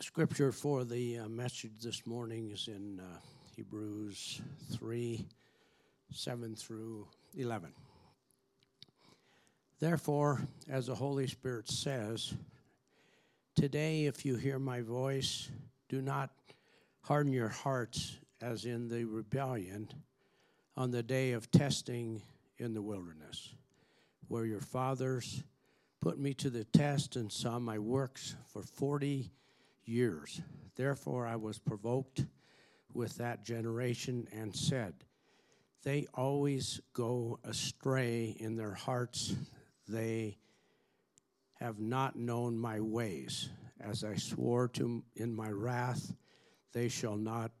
Scripture for the uh, message this morning is in uh, Hebrews 3 7 through 11. Therefore, as the Holy Spirit says, Today, if you hear my voice, do not harden your hearts as in the rebellion on the day of testing in the wilderness, where your fathers put me to the test and saw my works for 40 years. Therefore, I was provoked with that generation and said, They always go astray in their hearts. They have not known my ways. As I swore to in my wrath, they shall not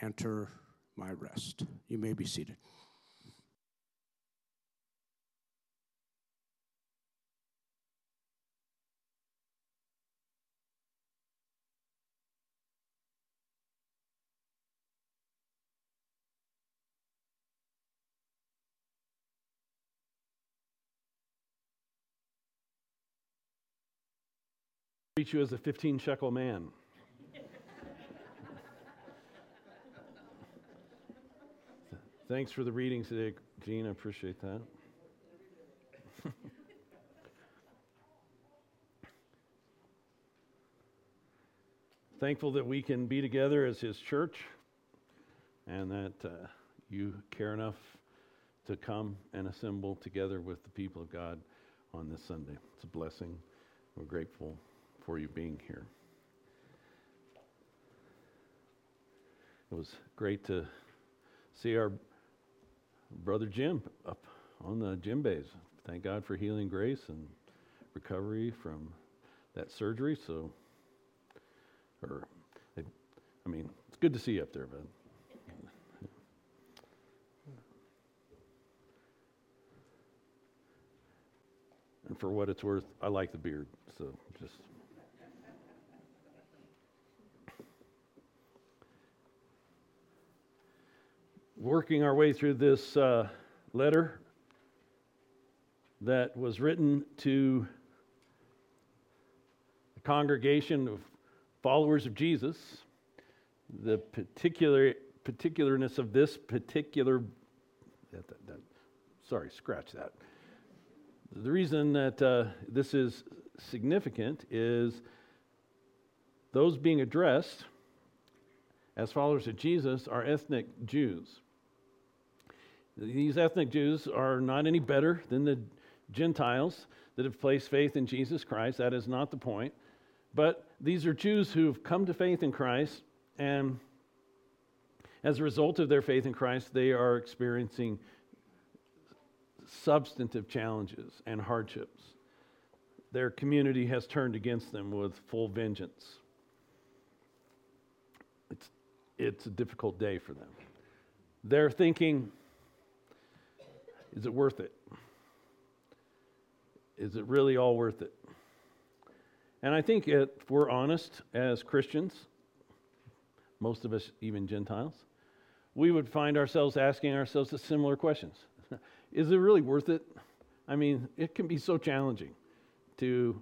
enter my rest. You may be seated. Treat you as a 15 shekel man. Thanks for the reading today, Gene. I appreciate that. Thankful that we can be together as his church and that uh, you care enough to come and assemble together with the people of God on this Sunday. It's a blessing. We're grateful for you being here. It was great to see our brother Jim up on the gym bays. Thank God for healing grace and recovery from that surgery. So, or, I mean, it's good to see you up there, man. And for what it's worth, I like the beard. So just working our way through this uh, letter that was written to a congregation of followers of Jesus. The particular particularness of this particular that, that, that, sorry, scratch that. The reason that uh, this is significant is those being addressed as followers of Jesus are ethnic Jews. These ethnic Jews are not any better than the Gentiles that have placed faith in Jesus Christ. That is not the point. But these are Jews who've come to faith in Christ, and as a result of their faith in Christ, they are experiencing substantive challenges and hardships. Their community has turned against them with full vengeance. It's, it's a difficult day for them. They're thinking, is it worth it? Is it really all worth it? And I think if we're honest as Christians, most of us, even Gentiles, we would find ourselves asking ourselves similar questions. Is it really worth it? I mean, it can be so challenging to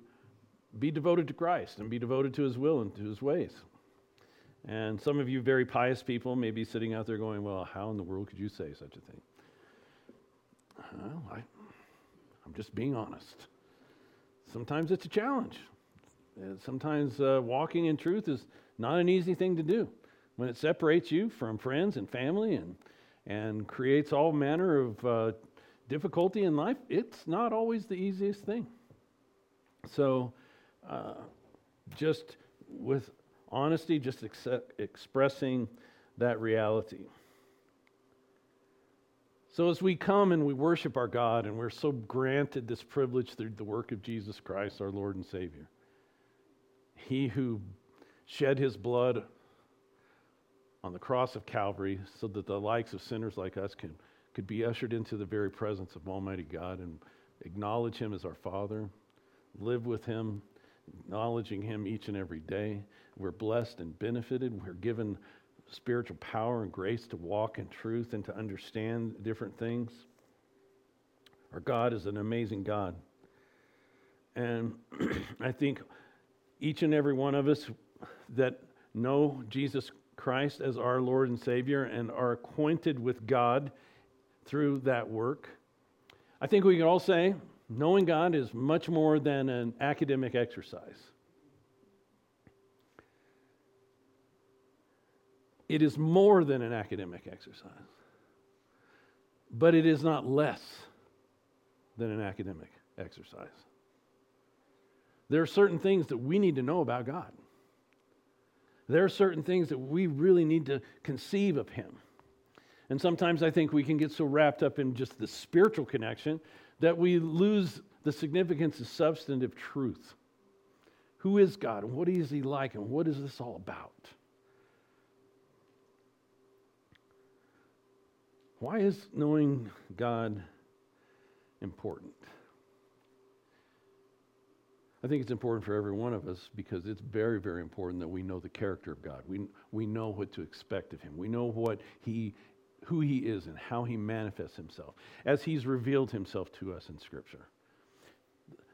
be devoted to Christ and be devoted to His will and to His ways. And some of you very pious people may be sitting out there going, Well, how in the world could you say such a thing? Well, I, I'm just being honest. Sometimes it's a challenge. Sometimes uh, walking in truth is not an easy thing to do. When it separates you from friends and family and, and creates all manner of uh, difficulty in life, it's not always the easiest thing. So, uh, just with honesty, just expressing that reality. So, as we come and we worship our God, and we're so granted this privilege through the work of Jesus Christ, our Lord and Savior, He who shed His blood on the cross of Calvary so that the likes of sinners like us can, could be ushered into the very presence of Almighty God and acknowledge Him as our Father, live with Him, acknowledging Him each and every day. We're blessed and benefited. We're given spiritual power and grace to walk in truth and to understand different things. Our God is an amazing God. And I think each and every one of us that know Jesus Christ as our Lord and Savior and are acquainted with God through that work. I think we can all say knowing God is much more than an academic exercise. It is more than an academic exercise, but it is not less than an academic exercise. There are certain things that we need to know about God. There are certain things that we really need to conceive of Him. And sometimes I think we can get so wrapped up in just the spiritual connection that we lose the significance of substantive truth. Who is God? And what is He like? And what is this all about? Why is knowing God important? I think it's important for every one of us because it's very, very important that we know the character of God. We, we know what to expect of Him. We know what He, who He is and how He manifests Himself as He's revealed Himself to us in Scripture.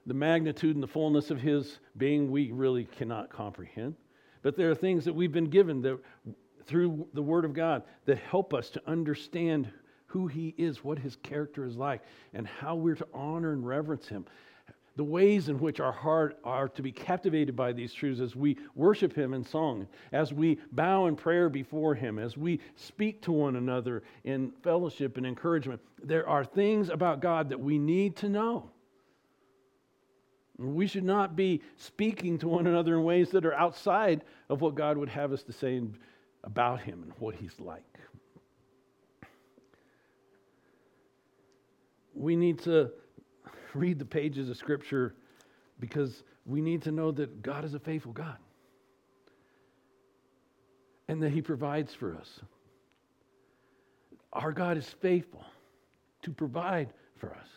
The magnitude and the fullness of His being we really cannot comprehend. But there are things that we've been given that through the Word of God that help us to understand who He is, what His character is like, and how we're to honor and reverence Him the ways in which our heart are to be captivated by these truths as we worship Him in song, as we bow in prayer before Him, as we speak to one another in fellowship and encouragement. There are things about God that we need to know. We should not be speaking to one another in ways that are outside of what God would have us to say about Him and what He's like. We need to read the pages of Scripture because we need to know that God is a faithful God and that He provides for us. Our God is faithful to provide for us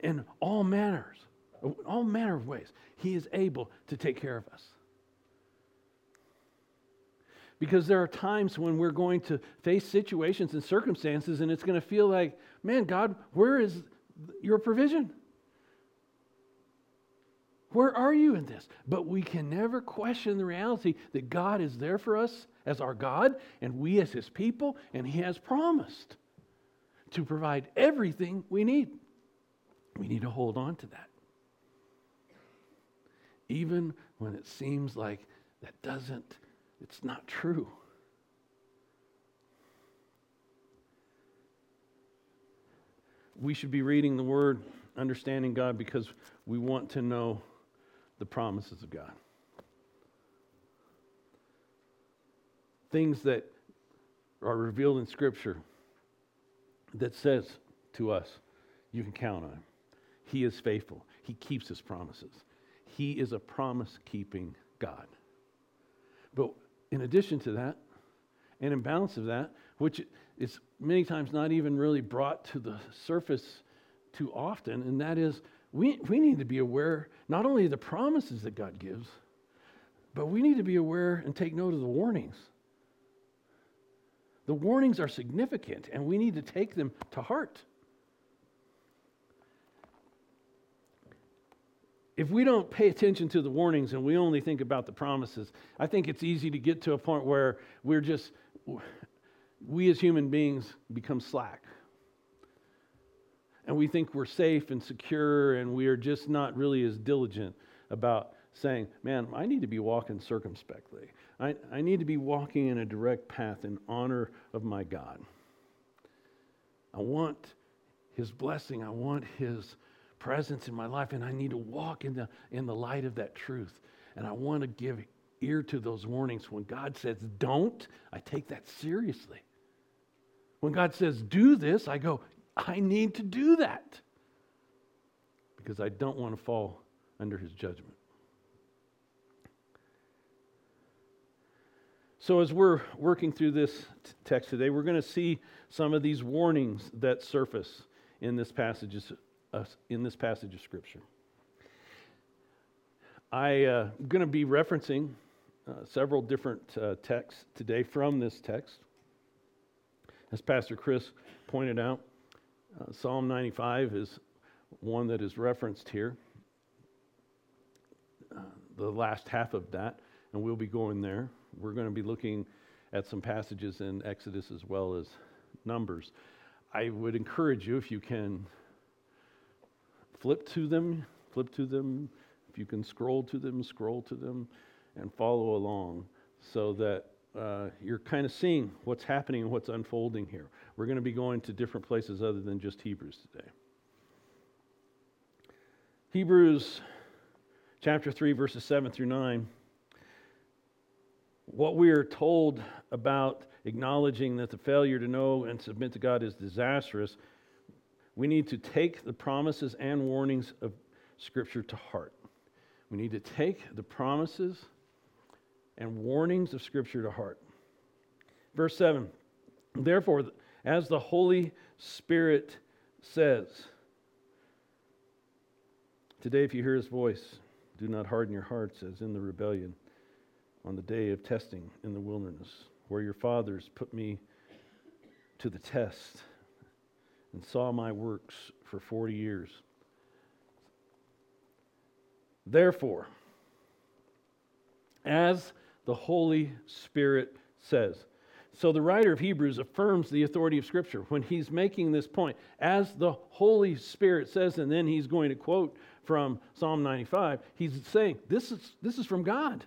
in all manners, all manner of ways. He is able to take care of us. Because there are times when we're going to face situations and circumstances, and it's going to feel like, man, God, where is your provision. Where are you in this? But we can never question the reality that God is there for us as our God and we as His people, and He has promised to provide everything we need. We need to hold on to that. Even when it seems like that doesn't, it's not true. we should be reading the Word, understanding God, because we want to know the promises of God. Things that are revealed in Scripture that says to us, you can count on Him. He is faithful, He keeps His promises. He is a promise keeping God. But in addition to that, and in balance of that, which is many times not even really brought to the surface too often, and that is we, we need to be aware not only of the promises that God gives, but we need to be aware and take note of the warnings. The warnings are significant, and we need to take them to heart. If we don't pay attention to the warnings and we only think about the promises, I think it's easy to get to a point where we're just we as human beings become slack. And we think we're safe and secure, and we are just not really as diligent about saying, Man, I need to be walking circumspectly. I, I need to be walking in a direct path in honor of my God. I want His blessing, I want His presence in my life, and I need to walk in the, in the light of that truth. And I want to give ear to those warnings. When God says, Don't, I take that seriously. When God says, do this, I go, I need to do that because I don't want to fall under his judgment. So, as we're working through this t- text today, we're going to see some of these warnings that surface in this passage, in this passage of Scripture. I'm uh, going to be referencing uh, several different uh, texts today from this text. As Pastor Chris pointed out, uh, Psalm 95 is one that is referenced here. Uh, the last half of that and we'll be going there. We're going to be looking at some passages in Exodus as well as Numbers. I would encourage you, if you can, flip to them, flip to them. If you can scroll to them, scroll to them, and follow along so that uh, you're kind of seeing what's happening and what's unfolding here. We're going to be going to different places other than just Hebrews today. Hebrews chapter 3, verses 7 through 9. What we are told about acknowledging that the failure to know and submit to God is disastrous, we need to take the promises and warnings of Scripture to heart. We need to take the promises and warnings of Scripture to heart. Verse 7 Therefore, as the Holy Spirit says, Today, if you hear his voice, do not harden your hearts as in the rebellion on the day of testing in the wilderness, where your fathers put me to the test and saw my works for 40 years. Therefore, as the Holy Spirit says. So the writer of Hebrews affirms the authority of Scripture when he's making this point, as the Holy Spirit says, and then he's going to quote from Psalm 95. He's saying, This is, this is from God.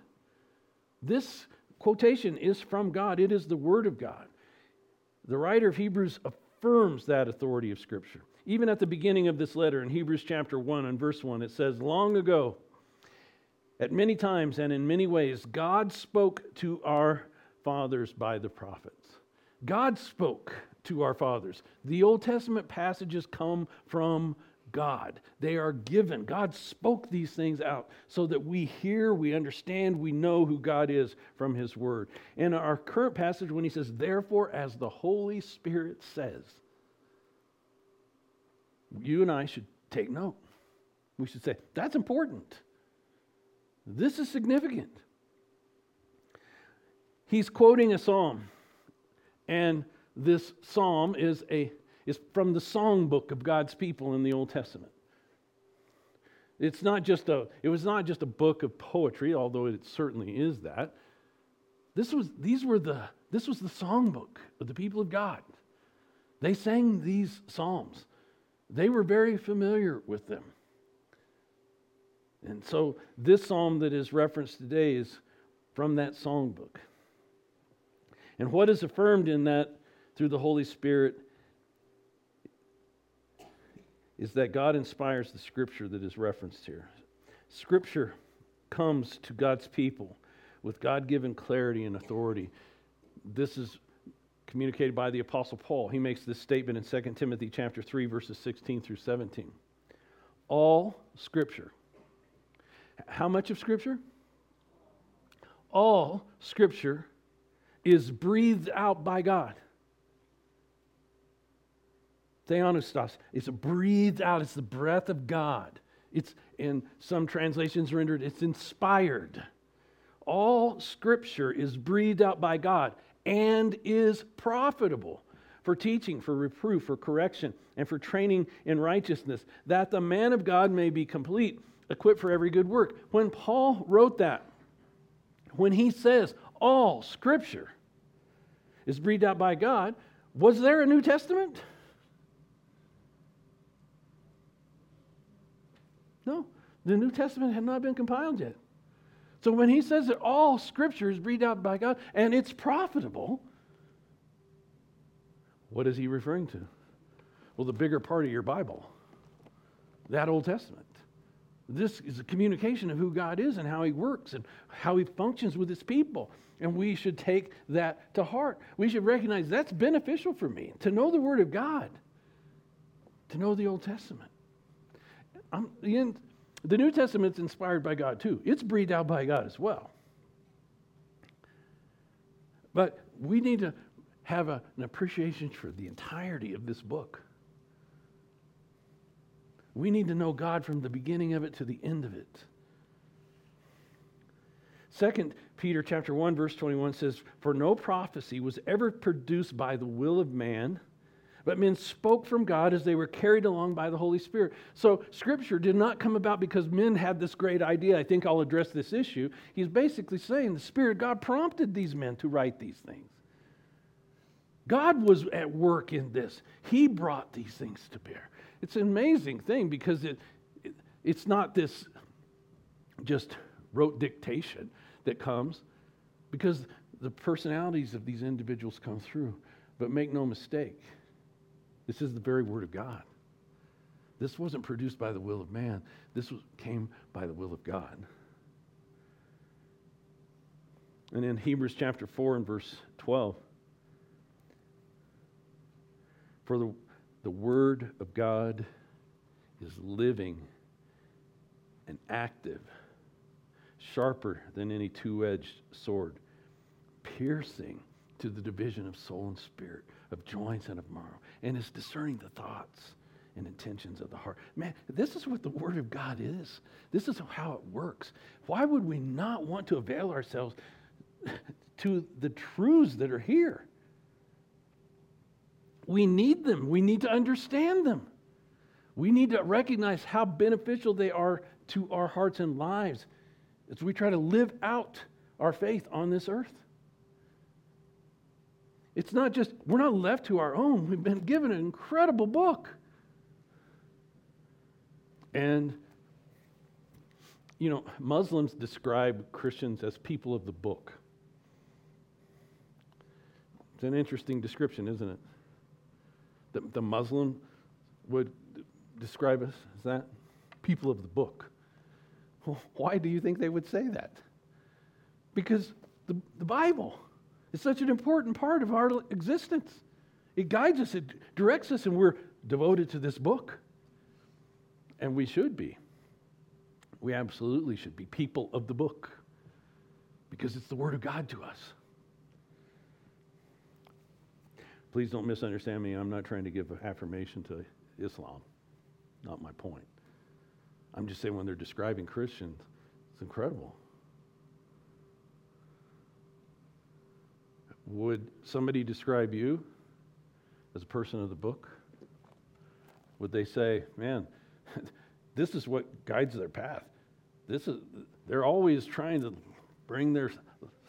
This quotation is from God, it is the Word of God. The writer of Hebrews affirms that authority of Scripture. Even at the beginning of this letter in Hebrews chapter 1 and verse 1, it says, Long ago, at many times and in many ways, God spoke to our fathers by the prophets. God spoke to our fathers. The Old Testament passages come from God. They are given. God spoke these things out so that we hear, we understand, we know who God is from His Word. In our current passage, when He says, therefore, as the Holy Spirit says, you and I should take note. We should say, that's important. This is significant. He's quoting a psalm, and this psalm is, a, is from the songbook of God's people in the Old Testament. It's not just a, it was not just a book of poetry, although it certainly is that. This was, these were the, this was the songbook of the people of God. They sang these psalms. They were very familiar with them. And so this psalm that is referenced today is from that songbook. And what is affirmed in that through the Holy Spirit is that God inspires the scripture that is referenced here. Scripture comes to God's people with God given clarity and authority. This is communicated by the apostle Paul. He makes this statement in 2 Timothy chapter 3 verses 16 through 17. All scripture how much of Scripture? All Scripture is breathed out by God. Theopneustos. It's breathed out. It's the breath of God. It's in some translations rendered, it's inspired. All scripture is breathed out by God and is profitable for teaching, for reproof, for correction, and for training in righteousness, that the man of God may be complete, equipped for every good work. When Paul wrote that, when he says all scripture is breathed out by God, was there a New Testament? No, the New Testament had not been compiled yet. So when he says that all scripture is breathed out by God and it's profitable, what is he referring to? Well, the bigger part of your Bible, that Old Testament. This is a communication of who God is and how He works and how He functions with His people. And we should take that to heart. We should recognize that's beneficial for me to know the Word of God, to know the Old Testament. I'm, the, the New Testament's inspired by God too, it's breathed out by God as well. But we need to have a, an appreciation for the entirety of this book. We need to know God from the beginning of it to the end of it. Second Peter chapter 1 verse 21 says, "For no prophecy was ever produced by the will of man, but men spoke from God as they were carried along by the Holy Spirit. So, Scripture did not come about because men had this great idea. I think I'll address this issue. He's basically saying the Spirit God prompted these men to write these things. God was at work in this, He brought these things to bear. It's an amazing thing because it, it it's not this just rote dictation that comes, because the personalities of these individuals come through. But make no mistake, this is the very Word of God. This wasn't produced by the will of man, this was, came by the will of God. And in Hebrews chapter 4 and verse 12, for the, the Word of God is living and active, sharper than any two edged sword, piercing to the division of soul and spirit, of joints and of marrow, and is discerning the thoughts and intentions of the heart. Man, this is what the Word of God is. This is how it works. Why would we not want to avail ourselves to the truths that are here? We need them, we need to understand them. We need to recognize how beneficial they are to our hearts and lives as we try to live out our faith on this earth. It's not just, we're not left to our own. We've been given an incredible book. And, you know, Muslims describe Christians as people of the book. It's an interesting description, isn't it? The, the Muslim would describe us as that people of the book. Well, why do you think they would say that? Because the, the Bible. It's such an important part of our existence. It guides us, it directs us, and we're devoted to this book. And we should be. We absolutely should be people of the book because it's the Word of God to us. Please don't misunderstand me. I'm not trying to give affirmation to Islam. Not my point. I'm just saying when they're describing Christians, it's incredible. Would somebody describe you as a person of the book? Would they say, man, this is what guides their path? This is, they're always trying to bring their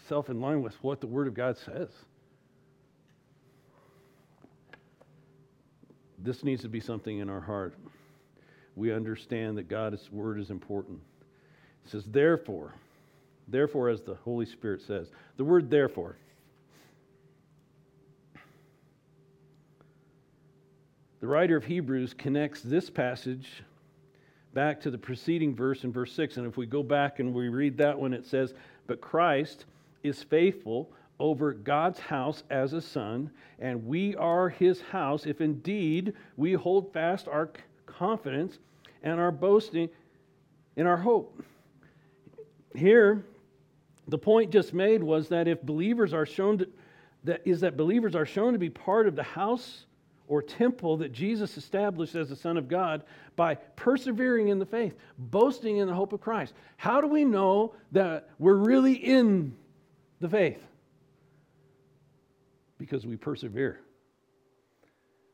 self in line with what the Word of God says. This needs to be something in our heart. We understand that God's Word is important. It says, therefore, therefore, as the Holy Spirit says, the word therefore The writer of Hebrews connects this passage back to the preceding verse in verse 6. And if we go back and we read that one, it says, But Christ is faithful over God's house as a son, and we are his house if indeed we hold fast our confidence and our boasting in our hope. Here, the point just made was that if believers are shown to, that is that believers are shown to be part of the house or temple that Jesus established as the Son of God by persevering in the faith, boasting in the hope of Christ. How do we know that we're really in the faith? Because we persevere.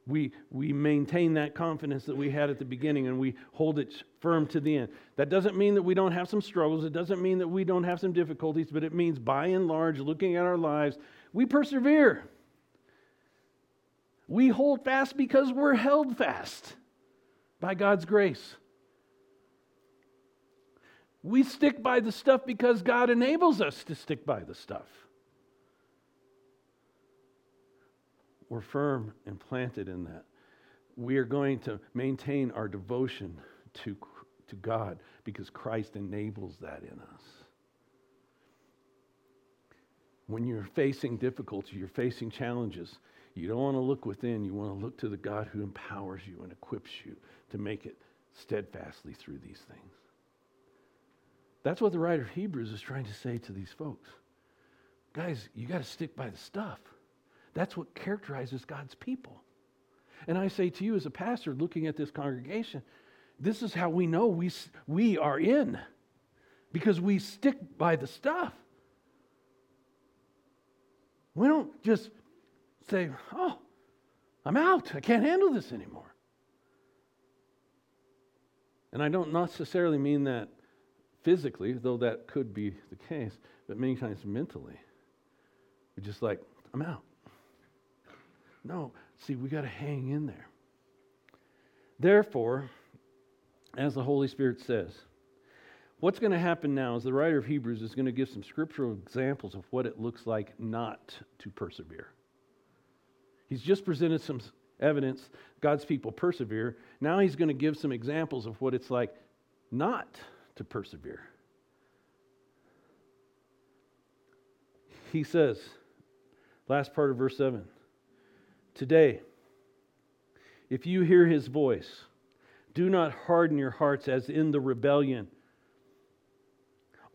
We, we maintain that confidence that we had at the beginning and we hold it firm to the end. That doesn't mean that we don't have some struggles. It doesn't mean that we don't have some difficulties, but it means by and large, looking at our lives, we persevere. We hold fast because we're held fast by God's grace. We stick by the stuff because God enables us to stick by the stuff. We're firm and planted in that. We are going to maintain our devotion to, to God because Christ enables that in us. When you're facing difficulty, you're facing challenges, you don't want to look within, you want to look to the God who empowers you and equips you to make it steadfastly through these things. That's what the writer of Hebrews is trying to say to these folks. Guys, you got to stick by the stuff. That's what characterizes God's people. And I say to you, as a pastor looking at this congregation, this is how we know we, we are in because we stick by the stuff. We don't just say, oh, I'm out. I can't handle this anymore. And I don't necessarily mean that physically, though that could be the case, but many times mentally. We're just like, I'm out. No, see, we got to hang in there. Therefore, as the Holy Spirit says, what's going to happen now is the writer of Hebrews is going to give some scriptural examples of what it looks like not to persevere. He's just presented some evidence God's people persevere. Now he's going to give some examples of what it's like not to persevere. He says, last part of verse 7 Today, if you hear his voice, do not harden your hearts as in the rebellion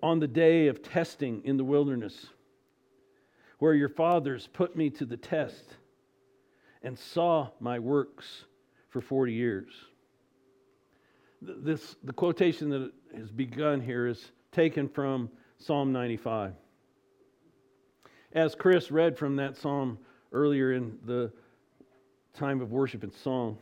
on the day of testing in the wilderness, where your fathers put me to the test and saw my works for 40 years. This, the quotation that has begun here is taken from Psalm 95. As Chris read from that psalm earlier in the time of worship and song,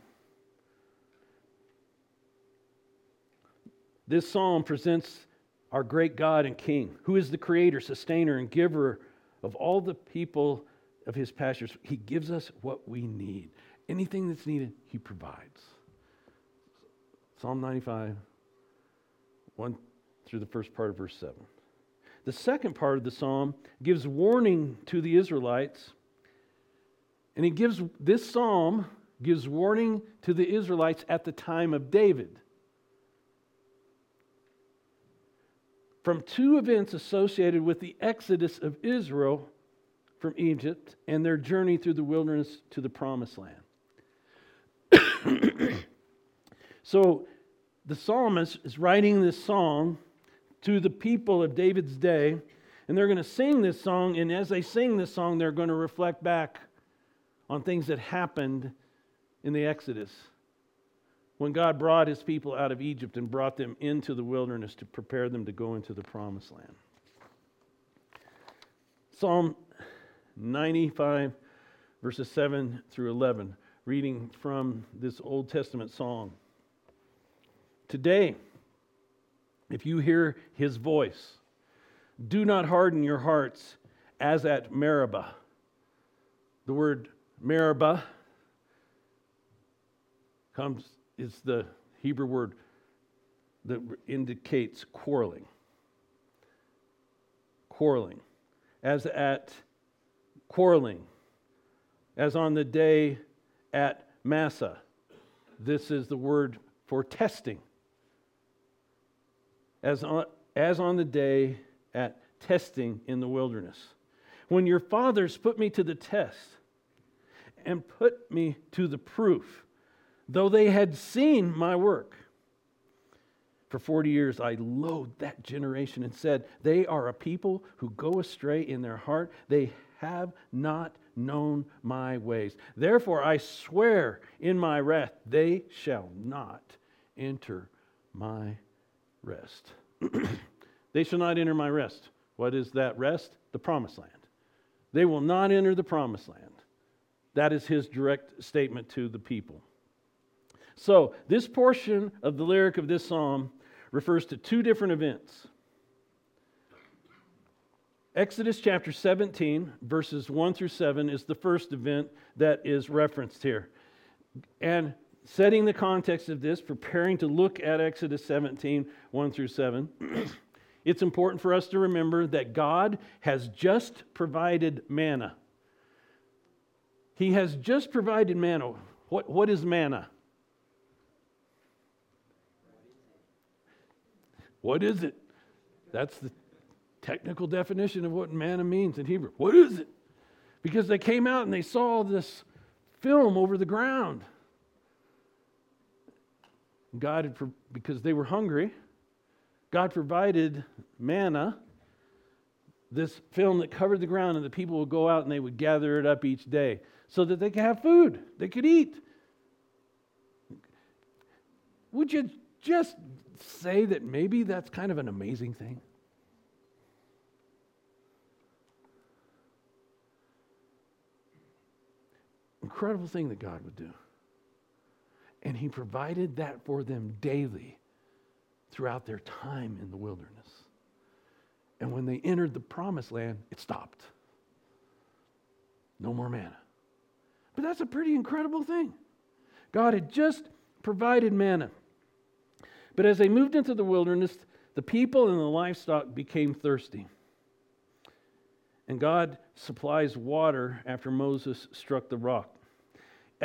this psalm presents our great God and King, who is the creator, sustainer, and giver of all the people of his pastures. He gives us what we need. Anything that's needed, he provides. Psalm 95, 1 through the first part of verse 7. The second part of the psalm gives warning to the Israelites. And he gives this psalm gives warning to the Israelites at the time of David. From two events associated with the exodus of Israel from Egypt and their journey through the wilderness to the promised land. so the psalmist is writing this song to the people of David's day, and they're going to sing this song, and as they sing this song, they're going to reflect back on things that happened in the Exodus when God brought his people out of Egypt and brought them into the wilderness to prepare them to go into the promised land. Psalm 95, verses 7 through 11, reading from this Old Testament song. Today, if you hear his voice, do not harden your hearts as at Meribah. The word Meribah comes is the Hebrew word that indicates quarreling. Quarreling. As at quarreling, as on the day at Massah. This is the word for testing. As on, as on the day at testing in the wilderness. When your fathers put me to the test and put me to the proof, though they had seen my work. For 40 years, I loathed that generation and said, They are a people who go astray in their heart. They have not known my ways. Therefore, I swear in my wrath, they shall not enter my rest. they shall not enter my rest. What is that rest? The promised land. They will not enter the promised land. That is his direct statement to the people. So, this portion of the lyric of this psalm refers to two different events. Exodus chapter 17, verses 1 through 7, is the first event that is referenced here. And setting the context of this, preparing to look at Exodus 17, 1 through 7, it's important for us to remember that God has just provided manna. He has just provided manna. What, what is manna? What is it? That's the technical definition of what manna means in Hebrew. What is it? Because they came out and they saw this film over the ground. God had, because they were hungry, God provided manna, this film that covered the ground, and the people would go out and they would gather it up each day so that they could have food, they could eat. Would you just say that maybe that's kind of an amazing thing? Incredible thing that God would do. And He provided that for them daily throughout their time in the wilderness. And when they entered the promised land, it stopped. No more manna. But that's a pretty incredible thing. God had just provided manna. But as they moved into the wilderness, the people and the livestock became thirsty. And God supplies water after Moses struck the rock.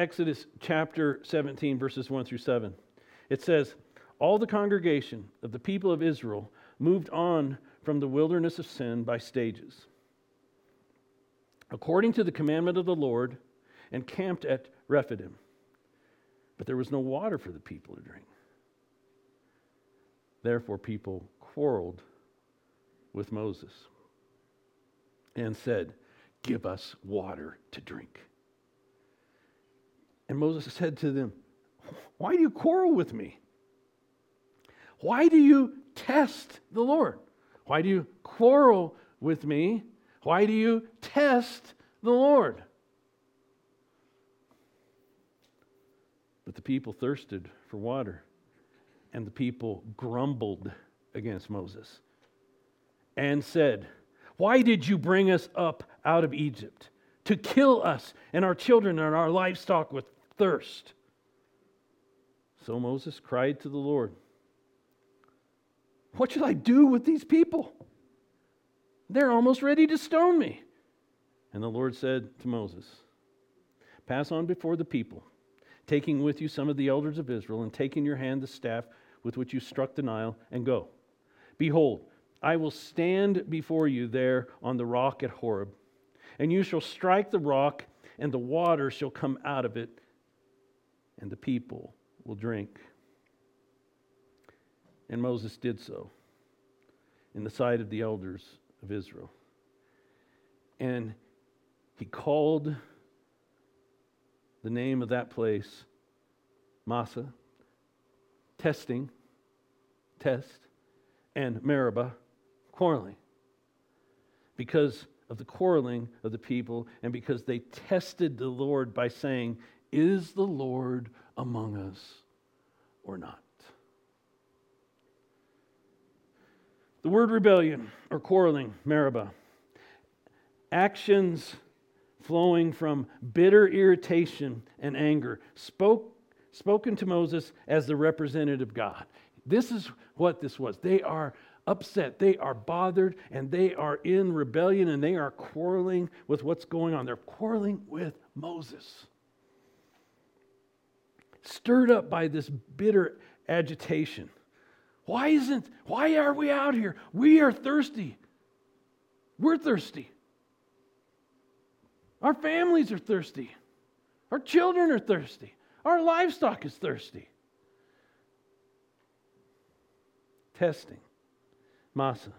Exodus chapter 17, verses 1 through 7. It says, All the congregation of the people of Israel moved on from the wilderness of Sin by stages, according to the commandment of the Lord, and camped at Rephidim. But there was no water for the people to drink. Therefore, people quarreled with Moses and said, Give us water to drink. Moses said to them, Why do you quarrel with me? Why do you test the Lord? Why do you quarrel with me? Why do you test the Lord? But the people thirsted for water, and the people grumbled against Moses and said, Why did you bring us up out of Egypt to kill us and our children and our livestock with thirst? So Moses cried to the Lord, What should I do with these people? They're almost ready to stone me. And the Lord said to Moses, Pass on before the people taking with you some of the elders of Israel, and taking in your hand the staff with which you struck the Nile, and go. Behold, I will stand before you there on the rock at Horeb, and you shall strike the rock, and the water shall come out of it, and the people will drink. And Moses did so in the sight of the elders of Israel. And he called the name of that place Massah, testing, test, and Meribah, quarreling. Because of the quarreling of the people and because they tested the Lord by saying, Is the Lord among us or not? The word rebellion or quarreling, Meribah, actions flowing from bitter irritation and anger, spoke, spoken to Moses as the representative God. This is what this was. They are upset, they are bothered, and they are in rebellion, and they are quarreling with what's going on. They're quarreling with Moses. Stirred up by this bitter agitation. Why isn't, why are we out here? We are thirsty. We're thirsty. Our families are thirsty. Our children are thirsty. Our livestock is thirsty. Testing. Massah.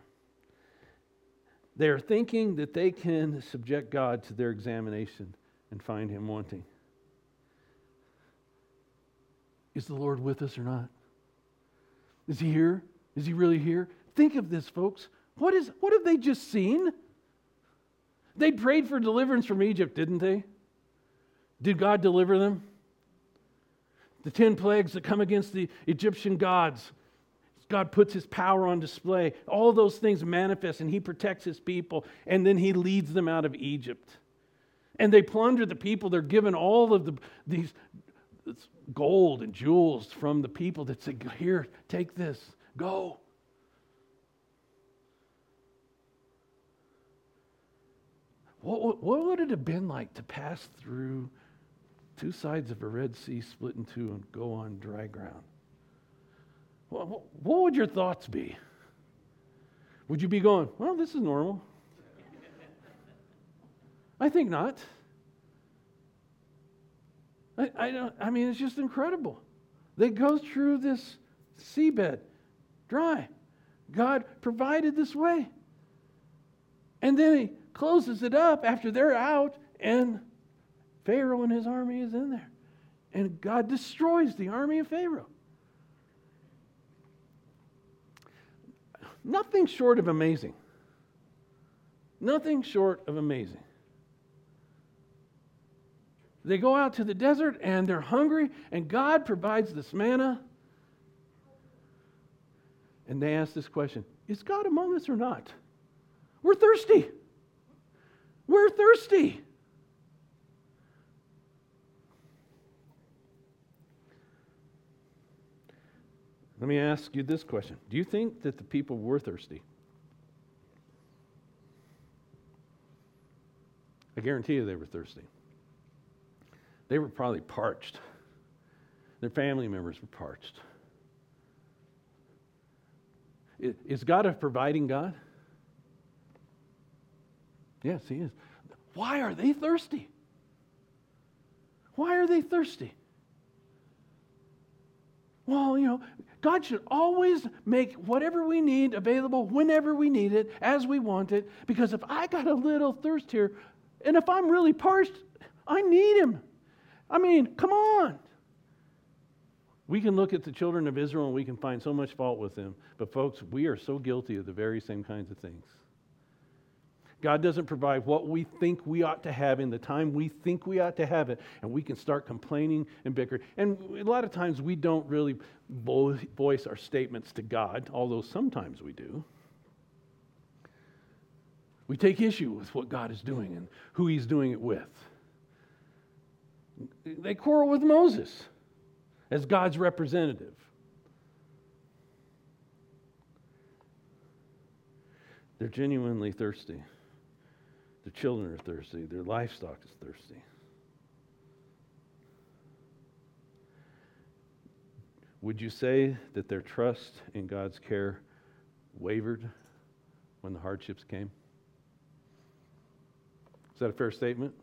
They are thinking that they can subject God to their examination and find him wanting. Is the Lord with us or not? Is he here? Is he really here? Think of this, folks. What, is, what have they just seen? They prayed for deliverance from Egypt, didn't they? Did God deliver them? The 10 plagues that come against the Egyptian gods. God puts his power on display. All those things manifest, and he protects his people, and then he leads them out of Egypt. And they plunder the people. They're given all of the, these gold and jewels from the people that say, Here, take this, go. What, what would it have been like to pass through two sides of a Red Sea split in two and go on dry ground? What, what would your thoughts be? Would you be going, well, this is normal? I think not. I, I, don't, I mean, it's just incredible. They go through this seabed dry. God provided this way. And then he closes it up after they're out, and Pharaoh and his army is in there. And God destroys the army of Pharaoh. Nothing short of amazing. Nothing short of amazing. They go out to the desert and they're hungry, and God provides this manna. And they ask this question Is God among us or not? We're thirsty. We're thirsty. Let me ask you this question Do you think that the people were thirsty? I guarantee you they were thirsty. They were probably parched. Their family members were parched. Is God a providing God? Yes, He is. Why are they thirsty? Why are they thirsty? Well, you know, God should always make whatever we need available whenever we need it, as we want it, because if I got a little thirst here, and if I'm really parched, I need Him. I mean, come on. We can look at the children of Israel and we can find so much fault with them. But, folks, we are so guilty of the very same kinds of things. God doesn't provide what we think we ought to have in the time we think we ought to have it, and we can start complaining and bickering. And a lot of times we don't really voice our statements to God, although sometimes we do. We take issue with what God is doing and who He's doing it with. They quarrel with Moses as God's representative. They're genuinely thirsty. Their children are thirsty. Their livestock is thirsty. Would you say that their trust in God's care wavered when the hardships came? Is that a fair statement?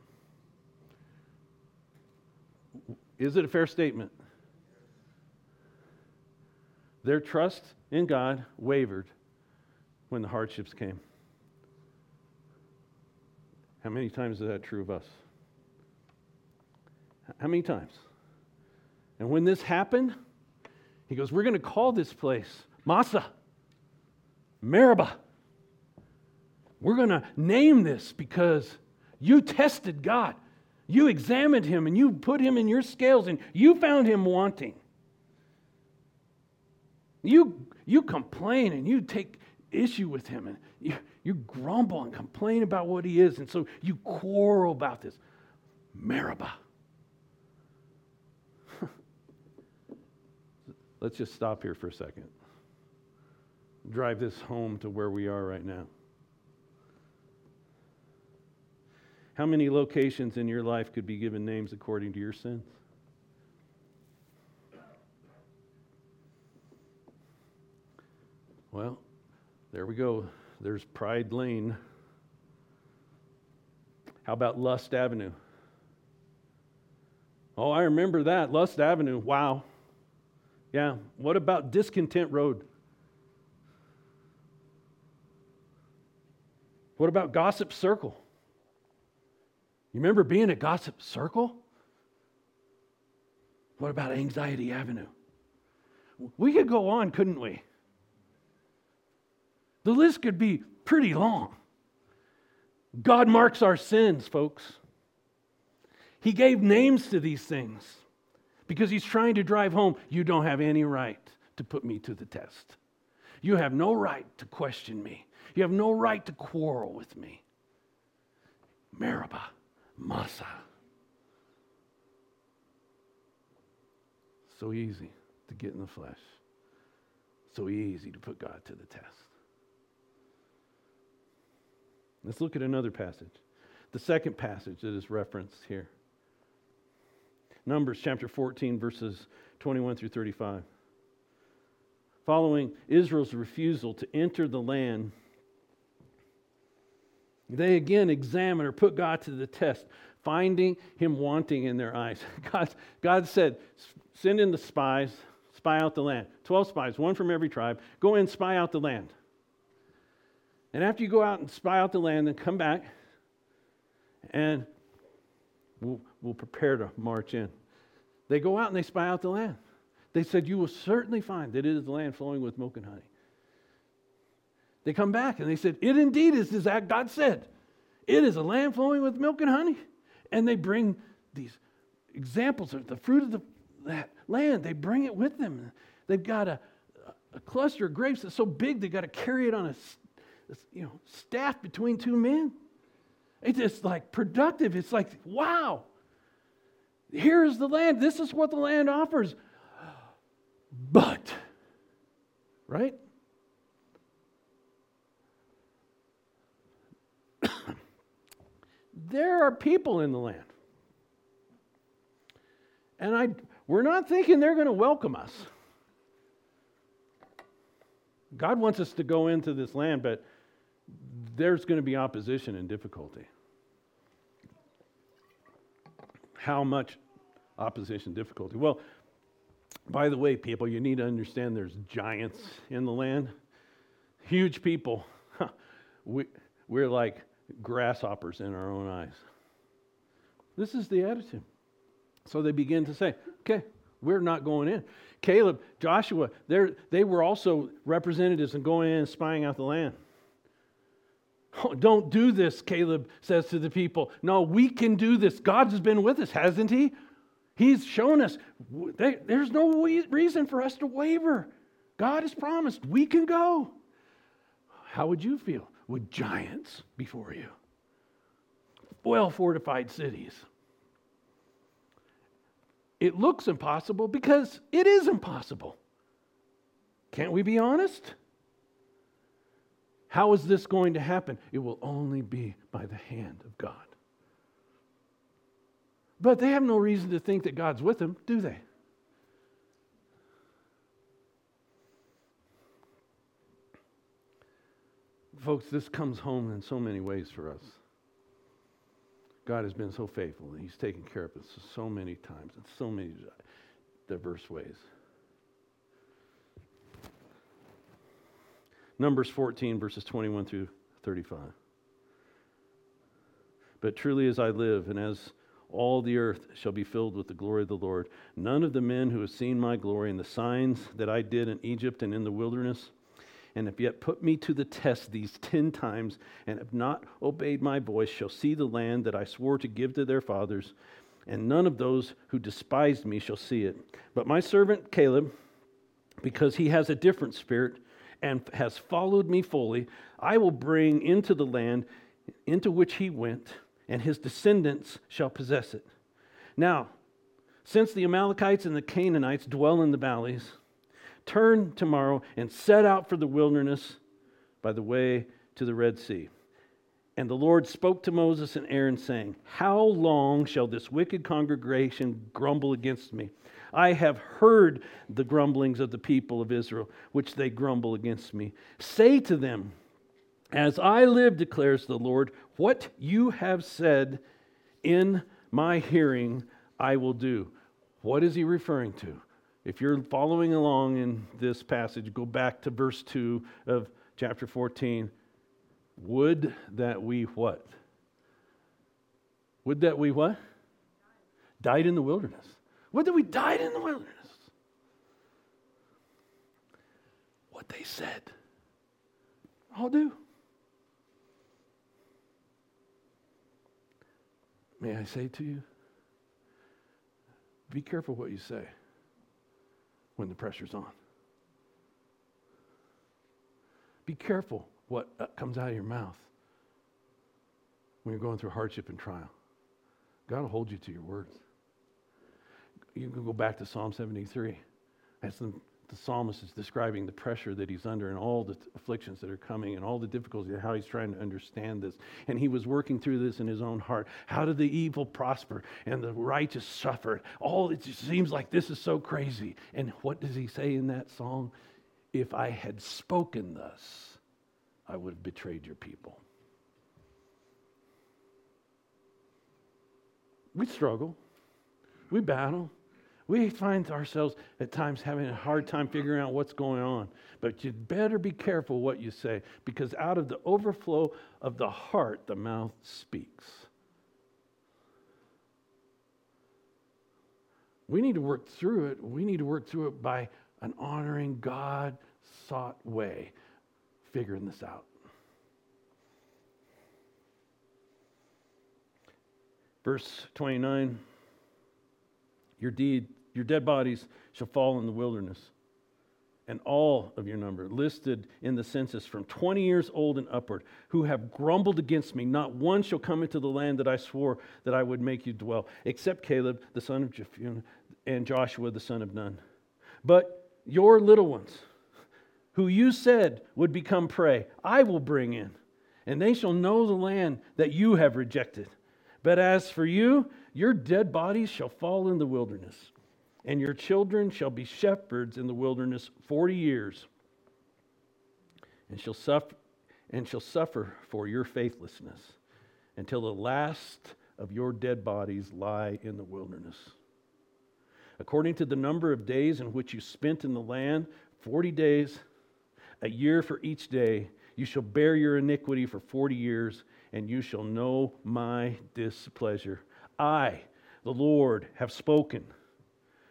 Is it a fair statement? Their trust in God wavered when the hardships came. How many times is that true of us? How many times? And when this happened, he goes, We're going to call this place Massah, Meribah. We're going to name this because you tested God. You examined him and you put him in your scales and you found him wanting. You, you complain and you take issue with him and you, you grumble and complain about what he is. And so you quarrel about this. Meribah. Let's just stop here for a second. Drive this home to where we are right now. How many locations in your life could be given names according to your sins? Well, there we go. There's Pride Lane. How about Lust Avenue? Oh, I remember that. Lust Avenue. Wow. Yeah. What about Discontent Road? What about Gossip Circle? You remember being at Gossip Circle? What about Anxiety Avenue? We could go on, couldn't we? The list could be pretty long. God marks our sins, folks. He gave names to these things because He's trying to drive home you don't have any right to put me to the test. You have no right to question me. You have no right to quarrel with me. Meribah. Massah. So easy to get in the flesh. So easy to put God to the test. Let's look at another passage. The second passage that is referenced here. Numbers chapter 14, verses 21 through 35. Following Israel's refusal to enter the land they again examine or put God to the test, finding him wanting in their eyes. God, God said, Send in the spies, spy out the land. 12 spies, one from every tribe. Go in, spy out the land. And after you go out and spy out the land, then come back and we'll, we'll prepare to march in. They go out and they spy out the land. They said, You will certainly find that it is the land flowing with milk and honey. They come back and they said, It indeed is as God said. It is a land flowing with milk and honey. And they bring these examples of the fruit of the, that land. They bring it with them. They've got a, a cluster of grapes that's so big they've got to carry it on a you know, staff between two men. It's just like productive. It's like, wow, here's the land. This is what the land offers. But, right? There are people in the land. And I, we're not thinking they're going to welcome us. God wants us to go into this land, but there's going to be opposition and difficulty. How much opposition, difficulty? Well, by the way, people, you need to understand there's giants in the land. Huge people. we, we're like grasshoppers in our own eyes. This is the attitude. So they begin to say, okay, we're not going in. Caleb, Joshua, they were also representatives and going in and spying out the land. Oh, don't do this, Caleb says to the people. No, we can do this. God has been with us, hasn't He? He's shown us there's no reason for us to waver. God has promised we can go. How would you feel with giants before you? Well fortified cities. It looks impossible because it is impossible. Can't we be honest? How is this going to happen? It will only be by the hand of God. But they have no reason to think that God's with them, do they? Folks, this comes home in so many ways for us. God has been so faithful, and He's taken care of us so many times in so many diverse ways. Numbers 14, verses 21 through 35. But truly as I live, and as all the earth shall be filled with the glory of the Lord, none of the men who have seen my glory and the signs that I did in Egypt and in the wilderness, and have yet put me to the test these ten times, and have not obeyed my voice, shall see the land that I swore to give to their fathers, and none of those who despised me shall see it. But my servant Caleb, because he has a different spirit, and has followed me fully, I will bring into the land into which he went, and his descendants shall possess it. Now, since the Amalekites and the Canaanites dwell in the valleys, turn tomorrow and set out for the wilderness by the way to the Red Sea. And the Lord spoke to Moses and Aaron, saying, How long shall this wicked congregation grumble against me? I have heard the grumblings of the people of Israel, which they grumble against me. Say to them, As I live, declares the Lord, what you have said in my hearing, I will do. What is he referring to? If you're following along in this passage, go back to verse 2 of chapter 14. Would that we what? Would that we what? Died in the wilderness. Would that we died in the wilderness. What they said, I'll do. May I say to you, be careful what you say when the pressure's on. Be careful what uh, comes out of your mouth when you're going through hardship and trial. God will hold you to your words you can go back to Psalm 73. As the, the psalmist is describing the pressure that he's under and all the afflictions that are coming and all the difficulties how he's trying to understand this. And he was working through this in his own heart. How did the evil prosper and the righteous suffer? All it just seems like this is so crazy. And what does he say in that song? If I had spoken thus, I would have betrayed your people. We struggle. We battle. We find ourselves at times having a hard time figuring out what's going on. But you'd better be careful what you say because out of the overflow of the heart, the mouth speaks. We need to work through it. We need to work through it by an honoring God sought way, figuring this out. Verse 29 your deed, your dead bodies shall fall in the wilderness. And all of your number, listed in the census from 20 years old and upward, who have grumbled against me, not one shall come into the land that I swore that I would make you dwell, except Caleb, the son of Jephunneh, and Joshua, the son of Nun. But your little ones, who you said would become prey, I will bring in, and they shall know the land that you have rejected. But as for you, your dead bodies shall fall in the wilderness, and your children shall be shepherds in the wilderness forty years, and shall suffer, and shall suffer for your faithlessness until the last of your dead bodies lie in the wilderness. According to the number of days in which you spent in the land, forty days, a year for each day, you shall bear your iniquity for forty years, and you shall know my displeasure. I, the Lord, have spoken.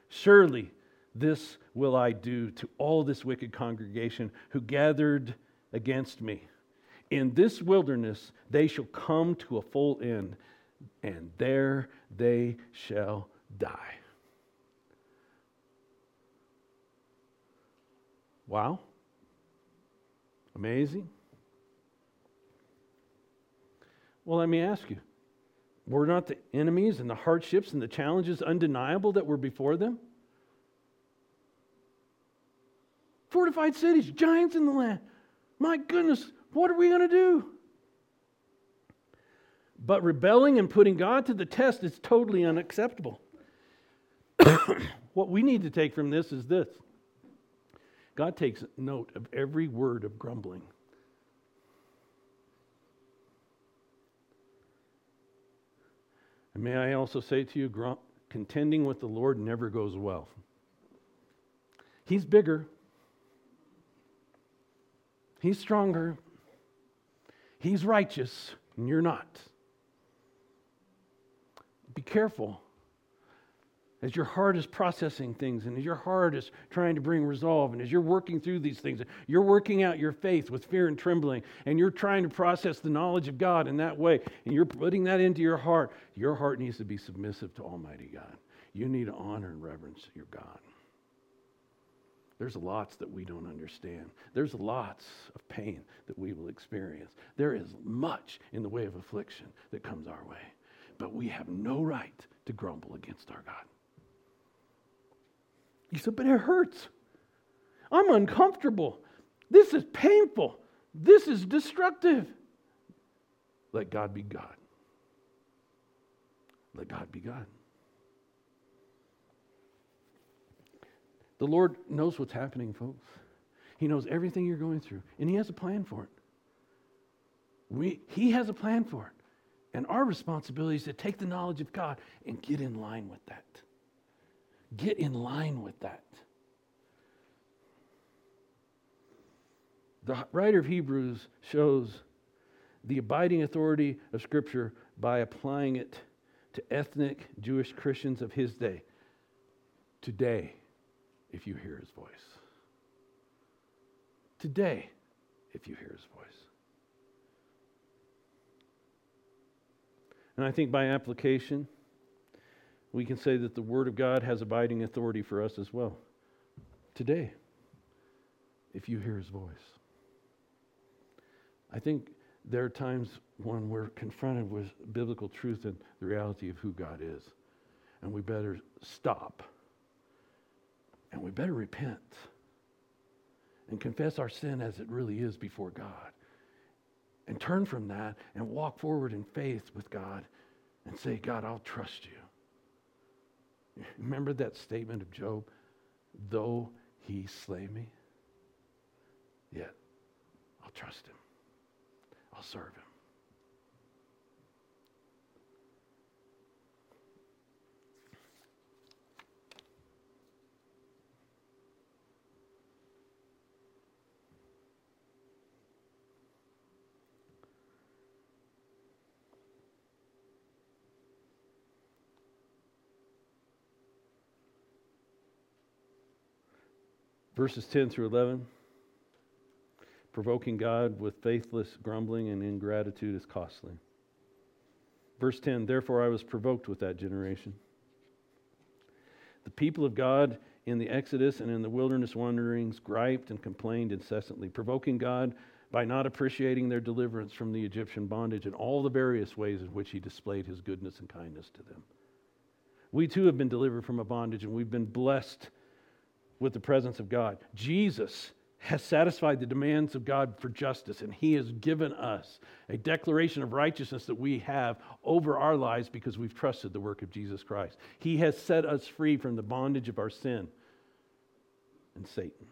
Surely this will I do to all this wicked congregation who gathered against me. In this wilderness they shall come to a full end, and there they shall die. Wow. Amazing. Well, let me ask you were not the enemies and the hardships and the challenges undeniable that were before them? Fortified cities, giants in the land. My goodness, what are we going to do? But rebelling and putting God to the test is totally unacceptable. what we need to take from this is this God takes note of every word of grumbling. And may I also say to you, contending with the Lord never goes well. He's bigger, He's stronger, He's righteous, and you're not. Be careful as your heart is processing things and as your heart is trying to bring resolve and as you're working through these things, you're working out your faith with fear and trembling and you're trying to process the knowledge of God in that way and you're putting that into your heart, your heart needs to be submissive to Almighty God. You need to honor and reverence your God. There's lots that we don't understand. There's lots of pain that we will experience. There is much in the way of affliction that comes our way. But we have no right to grumble against our God. You said, but it hurts. I'm uncomfortable. This is painful. This is destructive. Let God be God. Let God be God. The Lord knows what's happening, folks. He knows everything you're going through, and He has a plan for it. We, he has a plan for it. And our responsibility is to take the knowledge of God and get in line with that. Get in line with that. The writer of Hebrews shows the abiding authority of Scripture by applying it to ethnic Jewish Christians of his day. Today, if you hear his voice. Today, if you hear his voice. And I think by application, we can say that the Word of God has abiding authority for us as well. Today, if you hear His voice. I think there are times when we're confronted with biblical truth and the reality of who God is. And we better stop. And we better repent and confess our sin as it really is before God. And turn from that and walk forward in faith with God and say, God, I'll trust you. Remember that statement of Job? Though he slay me, yet I'll trust him. I'll serve him. Verses 10 through 11 provoking God with faithless grumbling and ingratitude is costly. Verse 10 Therefore I was provoked with that generation. The people of God in the Exodus and in the wilderness wanderings griped and complained incessantly, provoking God by not appreciating their deliverance from the Egyptian bondage and all the various ways in which he displayed his goodness and kindness to them. We too have been delivered from a bondage and we've been blessed with the presence of God. Jesus has satisfied the demands of God for justice, and He has given us a declaration of righteousness that we have over our lives because we've trusted the work of Jesus Christ. He has set us free from the bondage of our sin and Satan.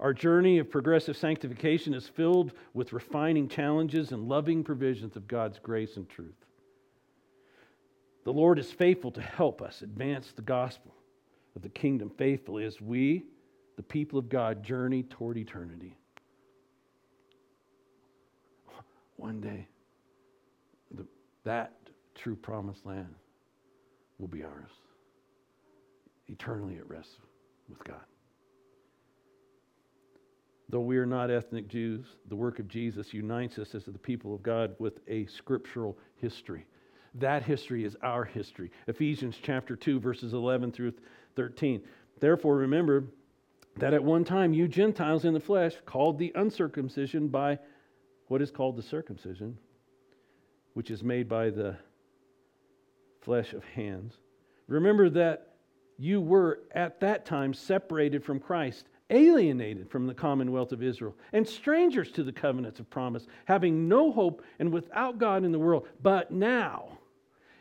Our journey of progressive sanctification is filled with refining challenges and loving provisions of God's grace and truth. The Lord is faithful to help us advance the gospel of the kingdom faithfully as we, the people of God, journey toward eternity. One day, the, that true promised land will be ours, eternally at rest with God. Though we are not ethnic Jews, the work of Jesus unites us as the people of God with a scriptural history. That history is our history. Ephesians chapter 2, verses 11 through 13. Therefore, remember that at one time you Gentiles in the flesh, called the uncircumcision by what is called the circumcision, which is made by the flesh of hands. Remember that you were at that time separated from Christ, alienated from the commonwealth of Israel, and strangers to the covenants of promise, having no hope and without God in the world. But now,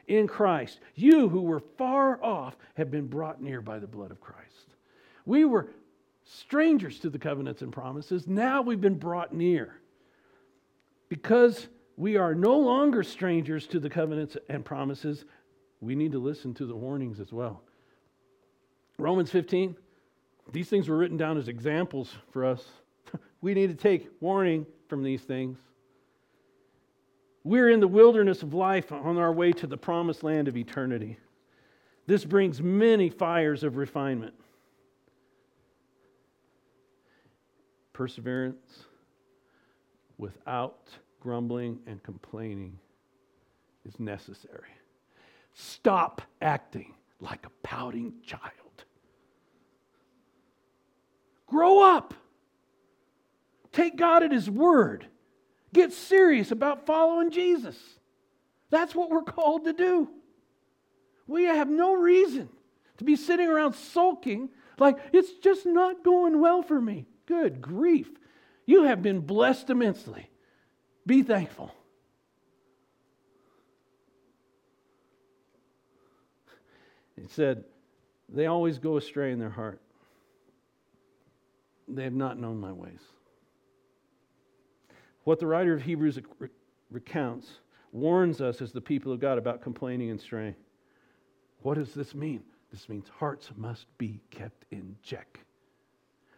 in Christ, you who were far off have been brought near by the blood of Christ. We were strangers to the covenants and promises. Now we've been brought near. Because we are no longer strangers to the covenants and promises, we need to listen to the warnings as well. Romans 15, these things were written down as examples for us. we need to take warning from these things. We're in the wilderness of life on our way to the promised land of eternity. This brings many fires of refinement. Perseverance without grumbling and complaining is necessary. Stop acting like a pouting child. Grow up. Take God at His word. Get serious about following Jesus. That's what we're called to do. We have no reason to be sitting around sulking like it's just not going well for me. Good grief. You have been blessed immensely. Be thankful. He said, They always go astray in their heart. They have not known my ways. What the writer of Hebrews recounts warns us as the people of God about complaining and straying. What does this mean? This means hearts must be kept in check.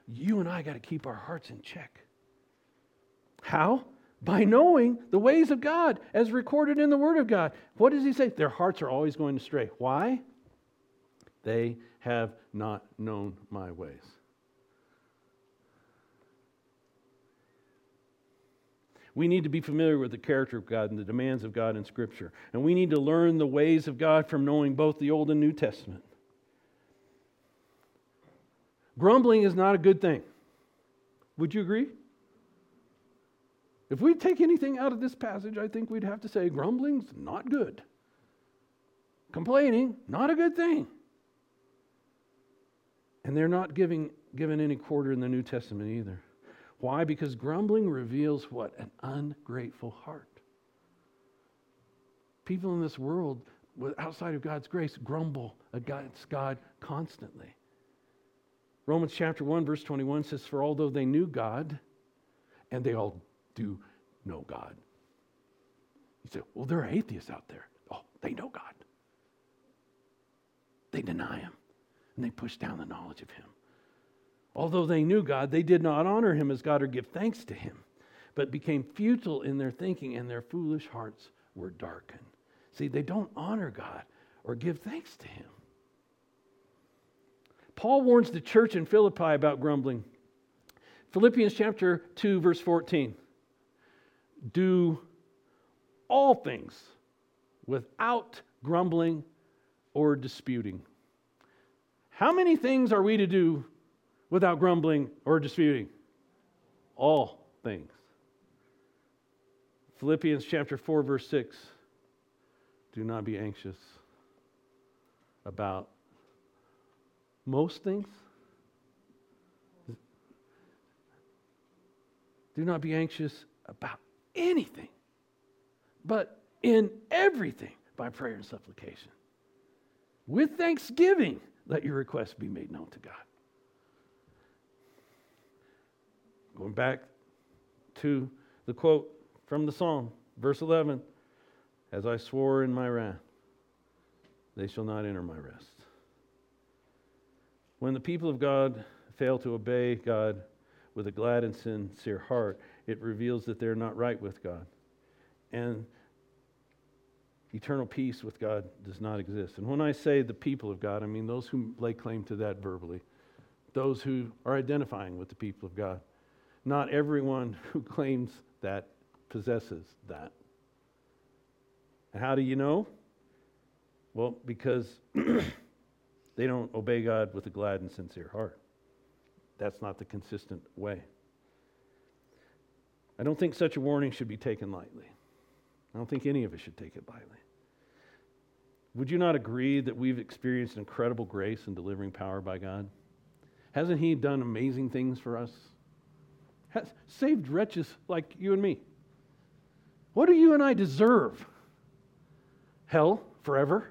You and I got to keep our hearts in check. How? By knowing the ways of God as recorded in the Word of God. What does he say? Their hearts are always going to stray. Why? They have not known my ways. We need to be familiar with the character of God and the demands of God in Scripture. And we need to learn the ways of God from knowing both the Old and New Testament. Grumbling is not a good thing. Would you agree? If we take anything out of this passage, I think we'd have to say grumbling's not good. Complaining, not a good thing. And they're not giving, given any quarter in the New Testament either. Why? Because grumbling reveals what? An ungrateful heart. People in this world, outside of God's grace, grumble against God constantly. Romans chapter 1, verse 21 says, For although they knew God, and they all do know God. You say, Well, there are atheists out there. Oh, they know God. They deny Him, and they push down the knowledge of Him. Although they knew God, they did not honor him as God or give thanks to him, but became futile in their thinking, and their foolish hearts were darkened. See, they don't honor God or give thanks to him. Paul warns the church in Philippi about grumbling. Philippians chapter 2, verse 14. Do all things without grumbling or disputing. How many things are we to do without grumbling or disputing? All things. Philippians chapter 4, verse 6. Do not be anxious about most things. Do not be anxious about anything, but in everything by prayer and supplication. With thanksgiving, let your requests be made known to God. Going back to the quote from the Psalm, verse 11 As I swore in my wrath, they shall not enter my rest. When the people of God fail to obey God with a glad and sincere heart, it reveals that they're not right with God. And eternal peace with God does not exist. And when I say the people of God, I mean those who lay claim to that verbally, those who are identifying with the people of God. Not everyone who claims that possesses that. How do you know? Well, because they don't obey God with a glad and sincere heart. That's not the consistent way. I don't think such a warning should be taken lightly. I don't think any of us should take it lightly. Would you not agree that we've experienced incredible grace and delivering power by God? Hasn't He done amazing things for us? Has saved wretches like you and me. What do you and I deserve? Hell forever?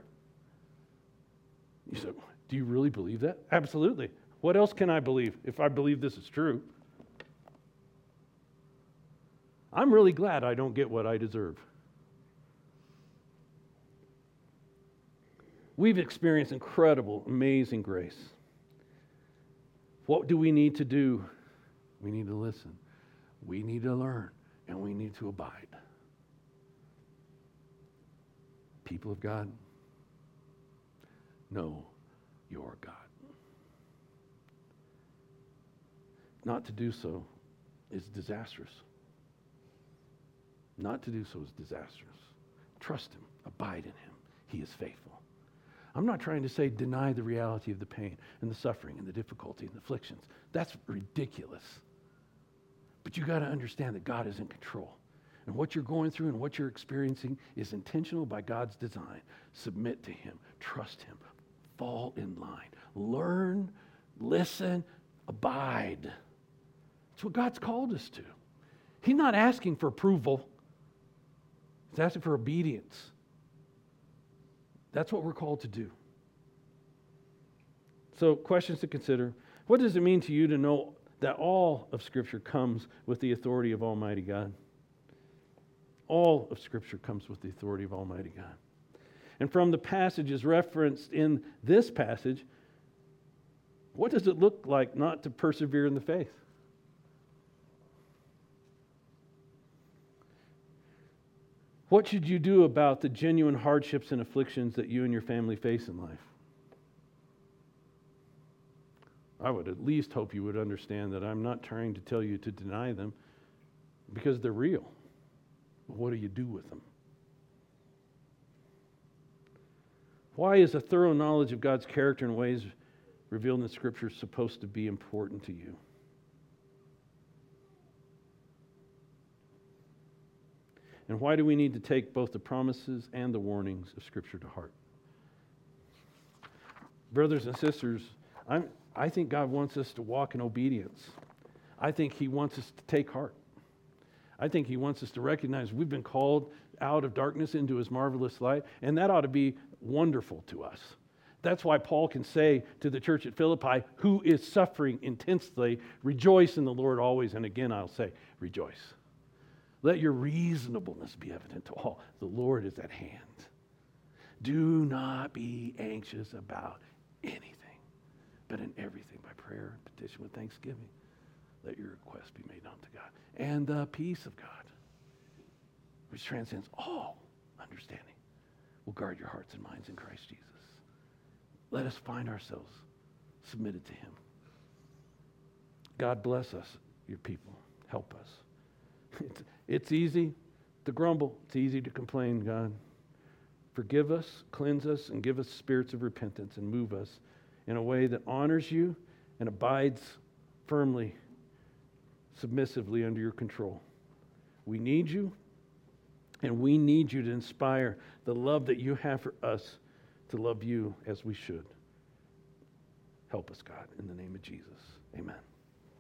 You said, Do you really believe that? Absolutely. What else can I believe if I believe this is true? I'm really glad I don't get what I deserve. We've experienced incredible, amazing grace. What do we need to do? We need to listen. We need to learn. And we need to abide. People of God, know your God. Not to do so is disastrous. Not to do so is disastrous. Trust Him, abide in Him. He is faithful. I'm not trying to say deny the reality of the pain and the suffering and the difficulty and the afflictions. That's ridiculous. But you got to understand that God is in control. And what you're going through and what you're experiencing is intentional by God's design. Submit to Him, trust Him, fall in line, learn, listen, abide. That's what God's called us to. He's not asking for approval, He's asking for obedience. That's what we're called to do. So, questions to consider. What does it mean to you to know that all of Scripture comes with the authority of Almighty God? All of Scripture comes with the authority of Almighty God. And from the passages referenced in this passage, what does it look like not to persevere in the faith? What should you do about the genuine hardships and afflictions that you and your family face in life? I would at least hope you would understand that I'm not trying to tell you to deny them because they're real. What do you do with them? Why is a thorough knowledge of God's character and ways revealed in the Scripture supposed to be important to you? And why do we need to take both the promises and the warnings of Scripture to heart? Brothers and sisters, I'm, I think God wants us to walk in obedience. I think He wants us to take heart. I think He wants us to recognize we've been called out of darkness into His marvelous light, and that ought to be wonderful to us. That's why Paul can say to the church at Philippi, who is suffering intensely, rejoice in the Lord always. And again, I'll say, rejoice. Let your reasonableness be evident to all. The Lord is at hand. Do not be anxious about anything, but in everything by prayer and petition with thanksgiving. Let your requests be made known to God. And the peace of God, which transcends all understanding, will guard your hearts and minds in Christ Jesus. Let us find ourselves submitted to Him. God bless us, your people. Help us. It's, it's easy to grumble, it's easy to complain, God. Forgive us, cleanse us, and give us spirits of repentance and move us in a way that honors you and abides firmly, submissively under your control. We need you, and we need you to inspire the love that you have for us to love you as we should. Help us, God, in the name of Jesus. Amen.